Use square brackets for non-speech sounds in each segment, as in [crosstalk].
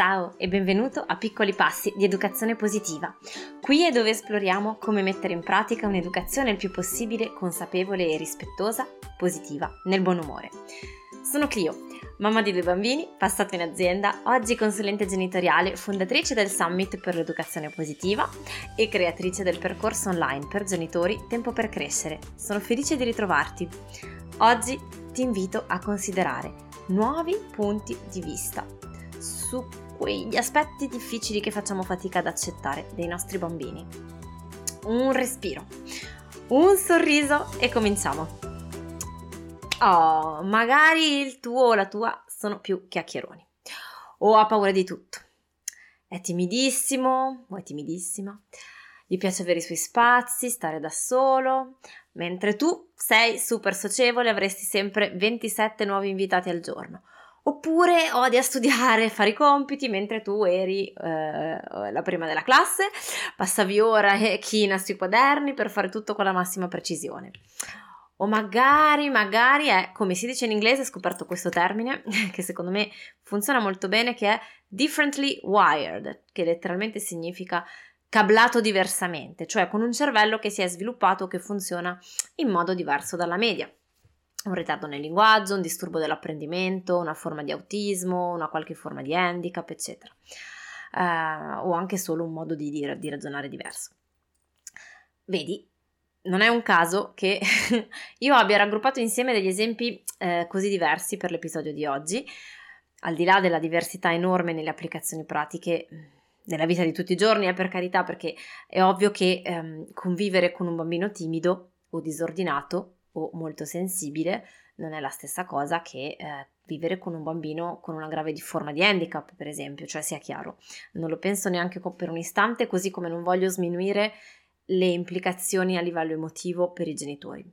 Ciao e benvenuto a Piccoli Passi di Educazione Positiva. Qui è dove esploriamo come mettere in pratica un'educazione il più possibile consapevole e rispettosa, positiva, nel buon umore. Sono Clio, mamma di due bambini, passato in azienda, oggi consulente genitoriale, fondatrice del Summit per l'Educazione Positiva e creatrice del percorso online per genitori Tempo per Crescere. Sono felice di ritrovarti. Oggi ti invito a considerare nuovi punti di vista su quegli aspetti difficili che facciamo fatica ad accettare dei nostri bambini. Un respiro, un sorriso e cominciamo. Oh, magari il tuo o la tua sono più chiacchieroni o ha paura di tutto. È timidissimo o è timidissima. Gli piace avere i suoi spazi, stare da solo, mentre tu sei super socievole avresti sempre 27 nuovi invitati al giorno. Oppure odia studiare, [laughs] fare i compiti mentre tu eri eh, la prima della classe, passavi ora e china sui quaderni per fare tutto con la massima precisione. O magari, magari è, come si dice in inglese, ho scoperto questo termine [laughs] che secondo me funziona molto bene, che è differently wired, che letteralmente significa cablato diversamente, cioè con un cervello che si è sviluppato che funziona in modo diverso dalla media. Un ritardo nel linguaggio, un disturbo dell'apprendimento, una forma di autismo, una qualche forma di handicap, eccetera. Uh, o anche solo un modo di, dire, di ragionare diverso. Vedi, non è un caso che [laughs] io abbia raggruppato insieme degli esempi eh, così diversi per l'episodio di oggi, al di là della diversità enorme nelle applicazioni pratiche nella vita di tutti i giorni, è per carità, perché è ovvio che ehm, convivere con un bambino timido o disordinato o molto sensibile non è la stessa cosa che eh, vivere con un bambino con una grave forma di handicap, per esempio, cioè sia chiaro. Non lo penso neanche per un istante, così come non voglio sminuire le implicazioni a livello emotivo per i genitori.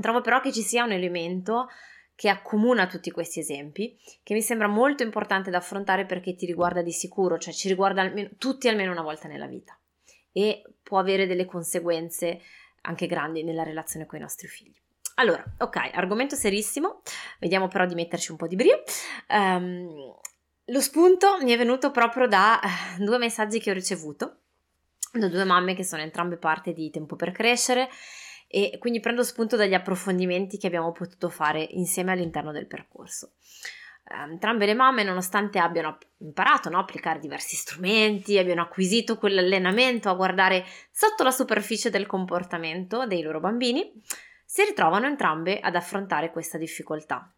Trovo però che ci sia un elemento che accomuna tutti questi esempi, che mi sembra molto importante da affrontare perché ti riguarda di sicuro, cioè ci riguarda almeno, tutti almeno una volta nella vita e può avere delle conseguenze anche grandi nella relazione con i nostri figli. Allora, ok, argomento serissimo, vediamo però di metterci un po' di brio. Um, lo spunto mi è venuto proprio da uh, due messaggi che ho ricevuto da due mamme che sono entrambe parte di Tempo per Crescere e quindi prendo spunto dagli approfondimenti che abbiamo potuto fare insieme all'interno del percorso. Ehm, entrambe le mamme, nonostante abbiano imparato no, a applicare diversi strumenti, abbiano acquisito quell'allenamento a guardare sotto la superficie del comportamento dei loro bambini, si ritrovano entrambe ad affrontare questa difficoltà.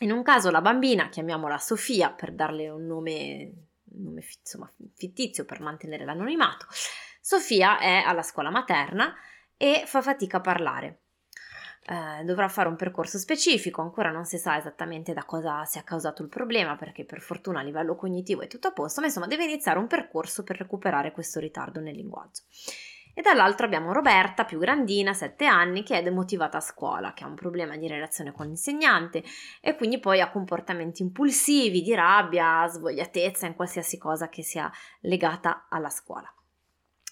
In un caso la bambina, chiamiamola Sofia per darle un nome un nome insomma, fittizio per mantenere l'anonimato. Sofia è alla scuola materna e fa fatica a parlare. Eh, dovrà fare un percorso specifico, ancora non si sa esattamente da cosa sia causato il problema, perché per fortuna a livello cognitivo è tutto a posto, ma insomma deve iniziare un percorso per recuperare questo ritardo nel linguaggio e dall'altro abbiamo Roberta, più grandina, 7 anni, che è demotivata a scuola, che ha un problema di relazione con l'insegnante e quindi poi ha comportamenti impulsivi, di rabbia, svogliatezza in qualsiasi cosa che sia legata alla scuola.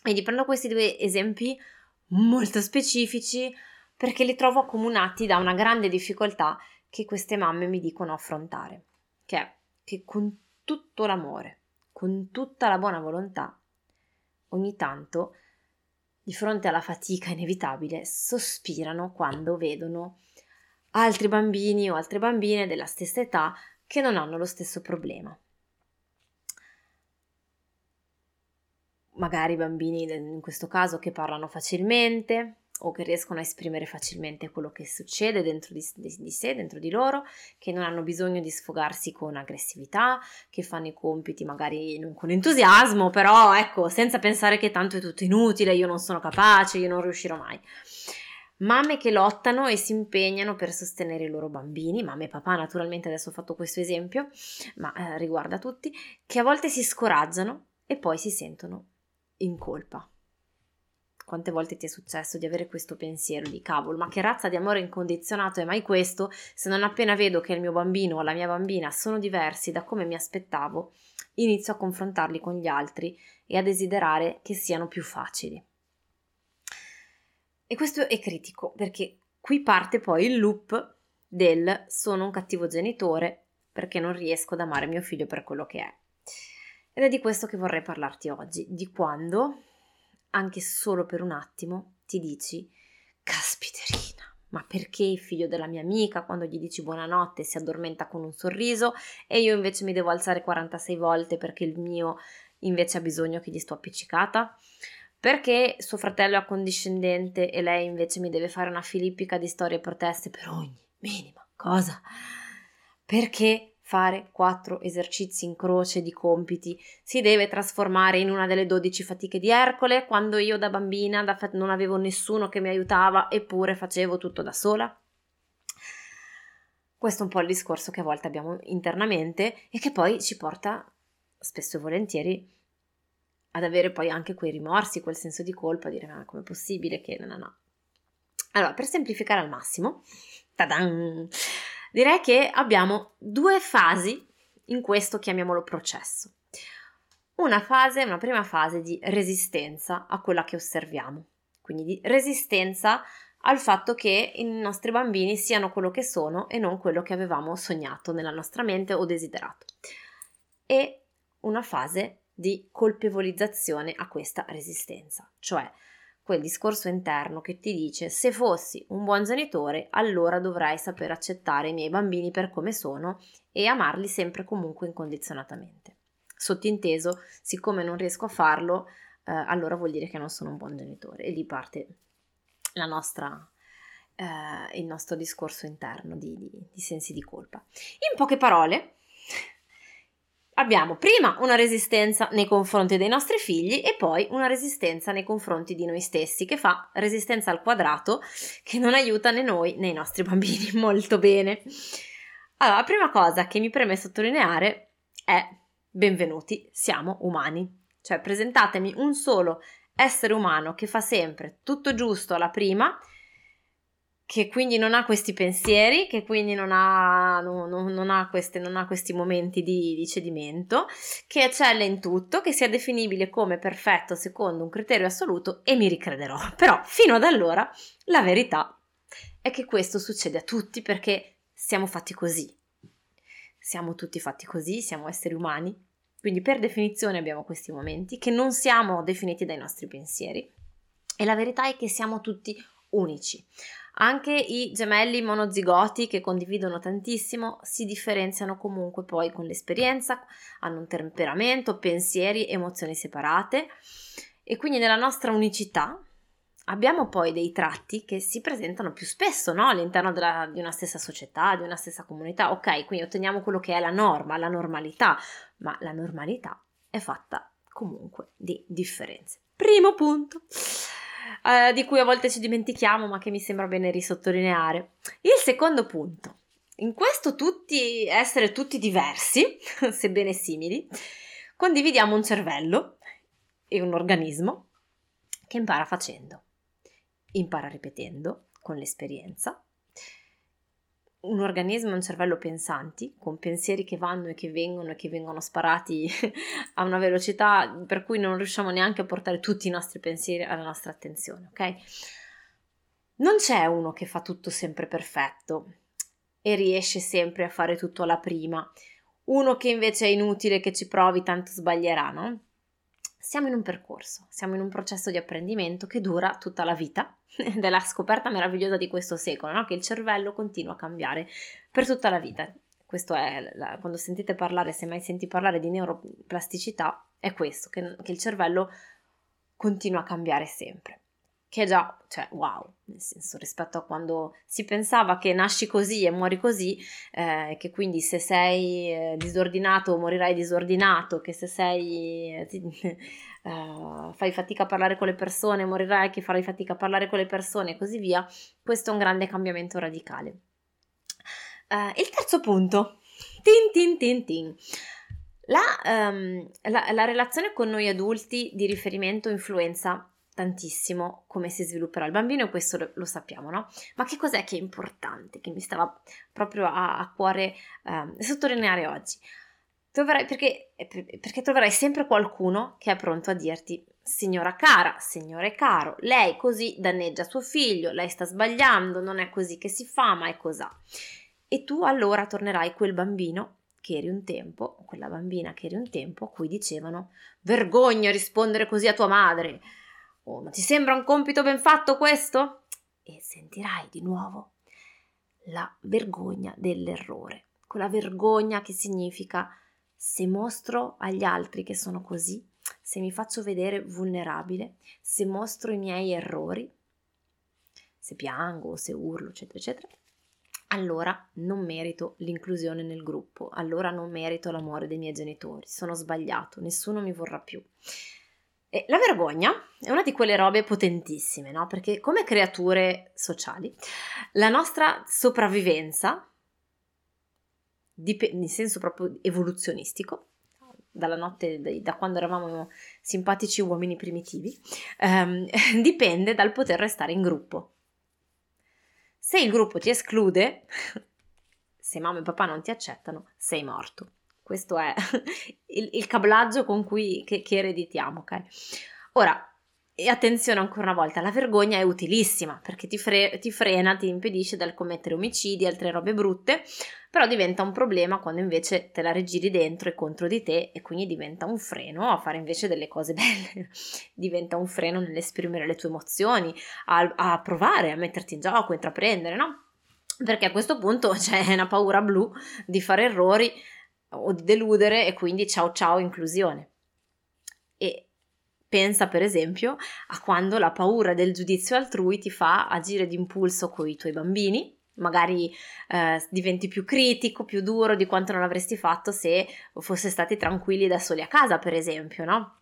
Quindi prendo questi due esempi molto specifici perché li trovo accomunati da una grande difficoltà che queste mamme mi dicono affrontare, che è che con tutto l'amore, con tutta la buona volontà, ogni tanto di fronte alla fatica inevitabile, sospirano quando vedono altri bambini o altre bambine della stessa età che non hanno lo stesso problema. Magari bambini in questo caso che parlano facilmente, o che riescono a esprimere facilmente quello che succede dentro di, di, di, sé, dentro di loro, che non hanno bisogno di sfogarsi con aggressività, che fanno i compiti magari non con entusiasmo, però ecco, senza pensare che tanto è tutto inutile, io non sono capace, io non riuscirò mai. Mamme che lottano e si impegnano per sostenere i loro bambini, mamme e papà naturalmente adesso ho fatto questo esempio, ma eh, riguarda tutti, che a volte si scoraggiano e poi si sentono in colpa quante volte ti è successo di avere questo pensiero di cavolo, ma che razza di amore incondizionato è mai questo se non appena vedo che il mio bambino o la mia bambina sono diversi da come mi aspettavo, inizio a confrontarli con gli altri e a desiderare che siano più facili. E questo è critico perché qui parte poi il loop del sono un cattivo genitore perché non riesco ad amare mio figlio per quello che è. Ed è di questo che vorrei parlarti oggi, di quando, anche solo per un attimo, ti dici, caspiterina, ma perché il figlio della mia amica, quando gli dici buonanotte, si addormenta con un sorriso e io invece mi devo alzare 46 volte perché il mio invece ha bisogno che gli sto appiccicata? Perché suo fratello è accondiscendente e lei invece mi deve fare una filippica di storie e proteste per ogni minima cosa? Perché fare quattro esercizi in croce di compiti si deve trasformare in una delle dodici fatiche di Ercole quando io da bambina da fa- non avevo nessuno che mi aiutava eppure facevo tutto da sola? Questo è un po' il discorso che a volte abbiamo internamente e che poi ci porta spesso e volentieri ad avere poi anche quei rimorsi, quel senso di colpa, dire ma com'è possibile che no no no. Allora, per semplificare al massimo, tadan, direi che abbiamo due fasi in questo, chiamiamolo processo. Una fase, una prima fase di resistenza a quella che osserviamo, quindi di resistenza al fatto che i nostri bambini siano quello che sono e non quello che avevamo sognato nella nostra mente o desiderato. E una fase di colpevolizzazione a questa resistenza, cioè quel discorso interno che ti dice se fossi un buon genitore allora dovrei saper accettare i miei bambini per come sono e amarli sempre comunque incondizionatamente. Sottinteso, siccome non riesco a farlo, eh, allora vuol dire che non sono un buon genitore e lì parte nostra, eh, il nostro discorso interno di, di, di sensi di colpa. In poche parole, abbiamo prima una resistenza nei confronti dei nostri figli e poi una resistenza nei confronti di noi stessi, che fa resistenza al quadrato, che non aiuta né noi né i nostri bambini [laughs] molto bene. Allora, la prima cosa che mi preme sottolineare è benvenuti, siamo umani. Cioè, presentatemi un solo essere umano che fa sempre tutto giusto alla prima che quindi non ha questi pensieri, che quindi non ha, no, no, non ha, queste, non ha questi momenti di, di, cedimento, che eccelle in tutto, che sia definibile come perfetto secondo un criterio assoluto e mi ricrederò. Però fino ad allora la verità è che questo succede a tutti perché siamo fatti così. Siamo tutti fatti così, siamo esseri umani, quindi per definizione abbiamo questi momenti che non siamo definiti dai nostri pensieri. E la verità è che siamo tutti unici. Anche i gemelli monozigoti che condividono tantissimo si differenziano comunque poi con l'esperienza, hanno un temperamento, pensieri, emozioni separate e quindi nella nostra unicità abbiamo poi dei tratti che si presentano più spesso no? all'interno della, di una stessa società, di una stessa comunità. Ok, quindi otteniamo quello che è la norma, la normalità, ma la normalità è fatta comunque di differenze. Primo punto eh, di cui a volte ci dimentichiamo, ma che mi sembra bene risottolineare. Il secondo punto. In questo tutti essere tutti diversi, [laughs] sebbene simili, condividiamo un cervello e un organismo che impara facendo, impara ripetendo con l'esperienza un organismo e un cervello pensanti, con pensieri che vanno e che vengono e che vengono sparati [laughs] a una velocità per cui non riusciamo neanche a portare tutti i nostri pensieri alla nostra attenzione, ok? Non c'è uno che fa tutto sempre perfetto e riesce sempre a fare tutto alla prima, uno che invece è inutile che ci provi tanto sbaglierà, no? Siamo in un percorso, siamo in un processo di apprendimento che dura tutta la vita [laughs] ed è la scoperta meravigliosa di questo secolo, no? che il cervello continua a cambiare per tutta la vita. Questo è, la, quando sentite parlare, se mai senti parlare di neuroplasticità, è questo, che, che il cervello continua a cambiare sempre che già, cioè, wow, nel senso rispetto a quando si pensava che nasci così e muori così, eh, che quindi se sei eh, disordinato morirai disordinato, che se sei, eh, uh, [laughs] fai fatica a parlare con le persone morirai che farai fatica a parlare con le persone e così via, questo è un grande cambiamento radicale. Uh, il terzo punto, tin tin tin tin. La, um, la, la relazione con noi adulti di riferimento influenza tantissimo come si svilupperà il bambino e questo lo, lo, sappiamo, no? Ma che cos'è che è importante, che mi stava proprio a, a cuore eh, sottolineare oggi? Troverai, perché, perché troverai sempre qualcuno che è pronto a dirti signora cara, signore caro, lei così danneggia suo figlio, lei sta sbagliando, non è così che si fa, ma è così. E tu allora tornerai quel bambino che eri un tempo, quella bambina che eri un tempo, a cui dicevano vergogna rispondere così a tua madre. Oh, ma ti sembra un compito ben fatto questo? E sentirai di nuovo la vergogna dell'errore, quella vergogna che significa se mostro agli altri che sono così, se mi faccio vedere vulnerabile, se mostro i miei errori, se piango, se urlo, eccetera, eccetera, allora non merito l'inclusione nel gruppo, allora non merito l'amore dei miei genitori, sono sbagliato, nessuno mi vorrà più. E la vergogna è una di quelle robe potentissime, no? Perché come creature sociali, la nostra sopravvivenza, dip- in senso proprio evoluzionistico, dalla notte, da quando eravamo simpatici uomini primitivi, ehm, [laughs] dipende dal poter restare in gruppo. Se il gruppo ti esclude, [laughs] se mamma e papà non ti accettano, sei morto. Questo è [laughs] il, il cablaggio con cui che, che ereditiamo, ok? Ora, e attenzione ancora una volta, la vergogna è utilissima perché ti, fre- ti, frena, ti impedisce dal commettere omicidi, altre robe brutte, però diventa un problema quando invece te la rigiri dentro e contro di te e quindi diventa un freno a fare invece delle cose [laughs] belle, diventa un freno nell'esprimere le tue emozioni, a, a provare, a metterti in gioco, a intraprendere, no? Perché a questo punto [laughs] c'è una paura blu di fare errori o di deludere e quindi ciao ciao inclusione. E Pensa per esempio a quando la paura del giudizio altrui ti fa agire d'impulso con i tuoi bambini, magari eh, diventi più critico, più duro di quanto non avresti fatto se fosse stati tranquilli da soli a casa, per esempio, no?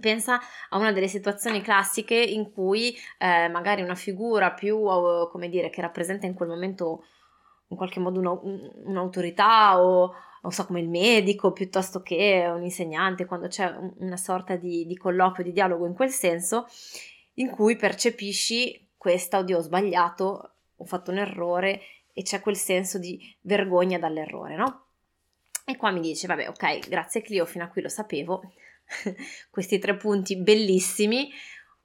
Pensa a una delle situazioni classiche in cui eh, magari una figura più, come dire, che rappresenta in quel momento in qualche modo uno, un'autorità o non so, come il medico piuttosto che un insegnante, quando c'è una sorta di, di colloquio, di dialogo in quel senso, in cui percepisci questa, oddio, ho sbagliato, ho fatto un errore e c'è quel senso di vergogna dall'errore, no? E qua mi dice, vabbè, ok, grazie Clio, fino a qui lo sapevo, [laughs] questi tre punti bellissimi,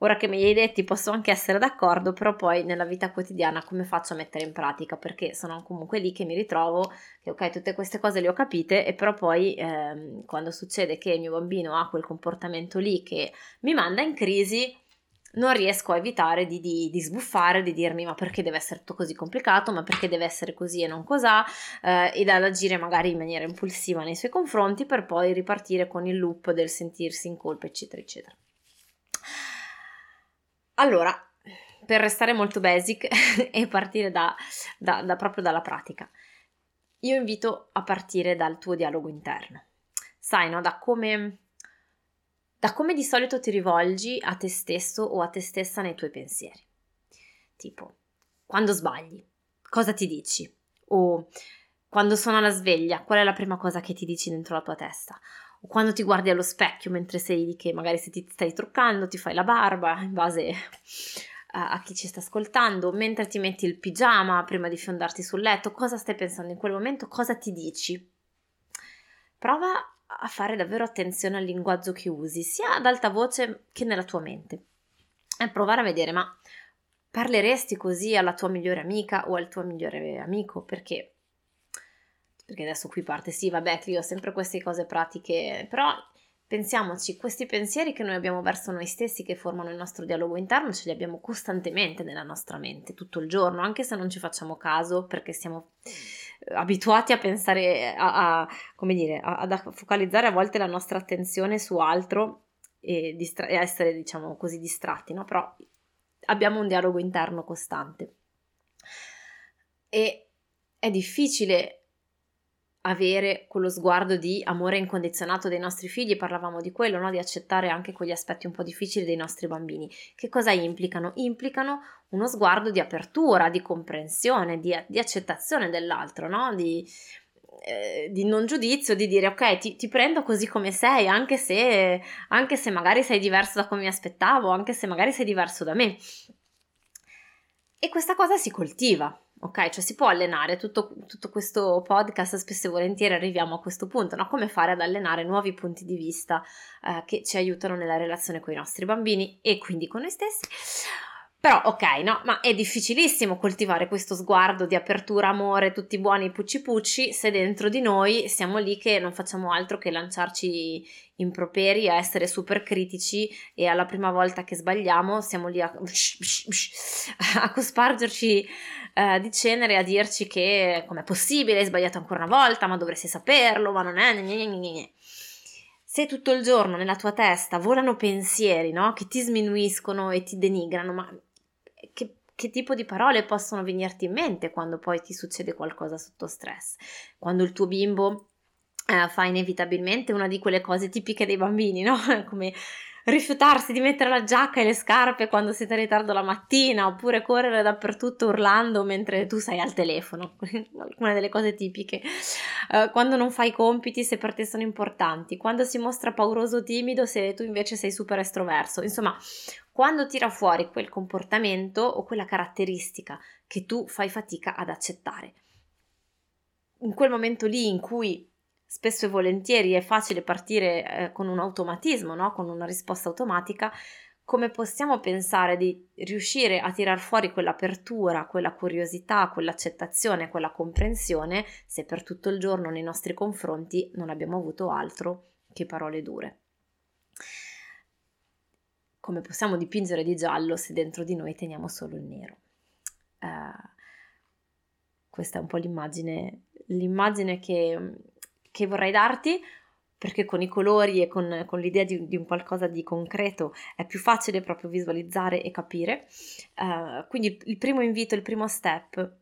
Ora che me li hai detti posso anche essere d'accordo, però poi nella vita quotidiana come faccio a mettere in pratica? Perché sono comunque lì che mi ritrovo, che ok, tutte queste cose le ho capite, e però poi ehm, quando succede che il mio bambino ha quel comportamento lì che mi manda in crisi, non riesco a evitare di, di, di, sbuffare, di dirmi ma perché deve essere tutto così complicato, ma perché deve essere così e non cos'ha, eh, ed ad agire magari in maniera impulsiva nei suoi confronti per poi ripartire con il loop del sentirsi in colpa, eccetera, eccetera. Allora, per restare molto basic [laughs] e partire da, da, da proprio dalla pratica, io invito a partire dal tuo dialogo interno. Sai, no? Da come, da come di solito ti rivolgi a te stesso o a te stessa nei tuoi pensieri. Tipo, quando sbagli, cosa ti dici? O quando suona la sveglia, qual è la prima cosa che ti dici dentro la tua testa? O quando ti guardi allo specchio mentre sei lì che magari se ti stai truccando, ti fai la barba in base a, a chi ci sta ascoltando, mentre ti metti il pigiama prima di fiondarti sul letto, cosa stai pensando in quel momento, cosa ti dici. Prova a fare davvero attenzione al linguaggio che usi, sia ad alta voce che nella tua mente. E provare a vedere, ma parleresti così alla tua migliore amica o al tuo migliore amico? Perché perché adesso qui parte, sì, vabbè, io ho sempre queste cose pratiche, però pensiamoci, questi pensieri che noi abbiamo verso noi stessi, che formano il nostro dialogo interno, ce li abbiamo costantemente nella nostra mente, tutto il giorno, anche se non ci facciamo caso, perché siamo eh, abituati a pensare, a, a come dire, a, a focalizzare a volte la nostra attenzione su altro e, distra- e essere, diciamo così, distratti, no? Però abbiamo un dialogo interno costante. E è difficile avere quello sguardo di amore incondizionato dei nostri figli, parlavamo di quello, no? di accettare anche quegli aspetti un po' difficili dei nostri bambini. Che cosa implicano? Implicano uno sguardo di apertura, di comprensione, di, di accettazione dell'altro, no? di, eh, di, non giudizio, di dire ok, ti, ti prendo così come sei, anche se, anche se magari sei diverso da come mi aspettavo, anche se magari sei diverso da me. E questa cosa si coltiva, ok? Cioè si può allenare, tutto, tutto, questo podcast spesso e volentieri arriviamo a questo punto, no? Come fare ad allenare nuovi punti di vista eh, che ci aiutano nella relazione con i nostri bambini e quindi con noi stessi. Però ok, no, ma è difficilissimo coltivare questo sguardo di apertura, amore, tutti buoni pucci pucci, se dentro di noi siamo lì che non facciamo altro che lanciarci improperi, a essere super critici e alla prima volta che sbagliamo siamo lì a, [laughs] a cospargerci eh, di cenere, a dirci che com'è possibile, hai sbagliato ancora una volta, ma dovresti saperlo, ma non è... Gne, gne, gne, se tutto il giorno nella tua testa volano pensieri no? che ti sminuiscono e ti denigrano, ma che, che, tipo di parole possono venirti in mente quando poi ti succede qualcosa sotto stress? Quando il tuo bimbo eh, fa inevitabilmente una di quelle cose tipiche dei bambini, no? [laughs] Come rifiutarsi di mettere la giacca e le scarpe quando siete in ritardo la mattina, oppure correre dappertutto urlando mentre tu sei al telefono, [laughs] una delle cose tipiche. Uh, quando non fai compiti se per te sono importanti, quando si mostra pauroso o timido se tu invece sei super estroverso. Insomma, quando tira fuori quel comportamento o quella caratteristica che tu fai fatica ad accettare. In quel momento lì in cui spesso e volentieri è facile partire eh, con un automatismo, no? con una risposta automatica, come possiamo pensare di riuscire a tirar fuori quell'apertura, quella curiosità, quell'accettazione, quella comprensione se per tutto il giorno nei nostri confronti non abbiamo avuto altro che parole dure? Come possiamo dipingere di giallo se dentro di noi teniamo solo il nero? Uh, questa è un po' l'immagine, l'immagine che, che vorrei darti perché con i colori e con, con l'idea di, di, un qualcosa di concreto è più facile proprio visualizzare e capire. Uh, quindi il primo invito, il primo step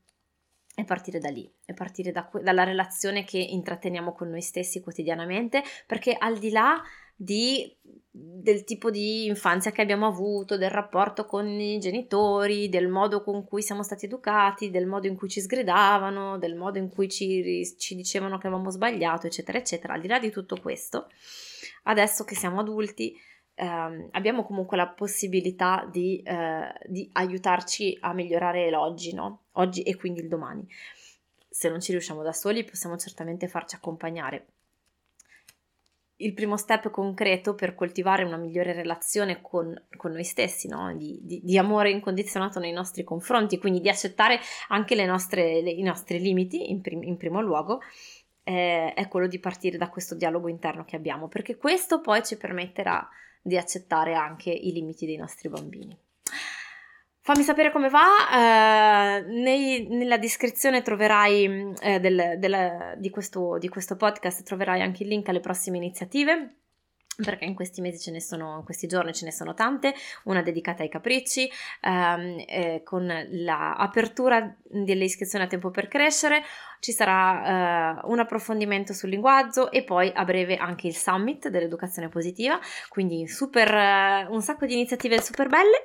è partire da lì, è partire da, dalla relazione che intratteniamo con noi stessi quotidianamente, perché al di là di, del tipo di infanzia che abbiamo avuto, del rapporto con i genitori, del modo con cui siamo stati educati, del modo in cui ci sgridavano, del modo in cui ci, ci dicevano che avevamo sbagliato, eccetera, eccetera. Al di là di tutto questo, adesso che siamo adulti, eh, abbiamo comunque la possibilità di, eh, di aiutarci a migliorare l'oggi, no? Oggi e quindi il domani. Se non ci riusciamo da soli, possiamo certamente farci accompagnare il primo step concreto per coltivare una migliore relazione con, con noi stessi, no? di, di, di, amore incondizionato nei nostri confronti, quindi di accettare anche nostre, le, i nostri limiti in, prim, in primo luogo, eh, è quello di partire da questo dialogo interno che abbiamo, perché questo poi ci permetterà di accettare anche i limiti dei nostri bambini. Fammi sapere come va, eh, nei, nella descrizione troverai eh, del, del, di, questo, di questo podcast troverai anche il link alle prossime iniziative perché in questi mesi ce ne sono, in questi giorni ce ne sono tante, una dedicata ai capricci, ehm, eh, con l'apertura delle iscrizioni a tempo per crescere, ci sarà eh, un approfondimento sul linguaggio e poi a breve anche il summit dell'educazione positiva, quindi super, eh, un sacco di iniziative super belle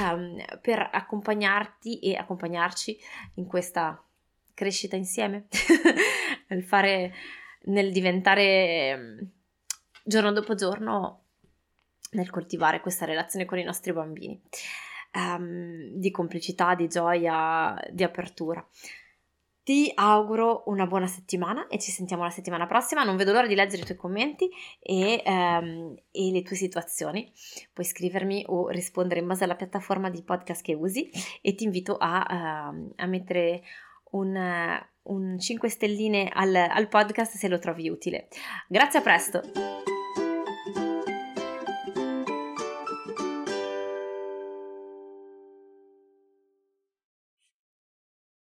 ehm, per accompagnarti e accompagnarci in questa crescita insieme, [laughs] nel fare, nel diventare giorno dopo giorno nel coltivare questa relazione con i nostri bambini, um, di complicità, di gioia, di apertura. Ti auguro una buona settimana e ci sentiamo la settimana prossima. Non vedo l'ora di leggere i tuoi commenti e, um, e, le tue situazioni. Puoi scrivermi o rispondere in base alla piattaforma di podcast che usi e ti invito a, uh, a mettere un, un 5 stelline al, al podcast se lo trovi utile. Grazie, a presto!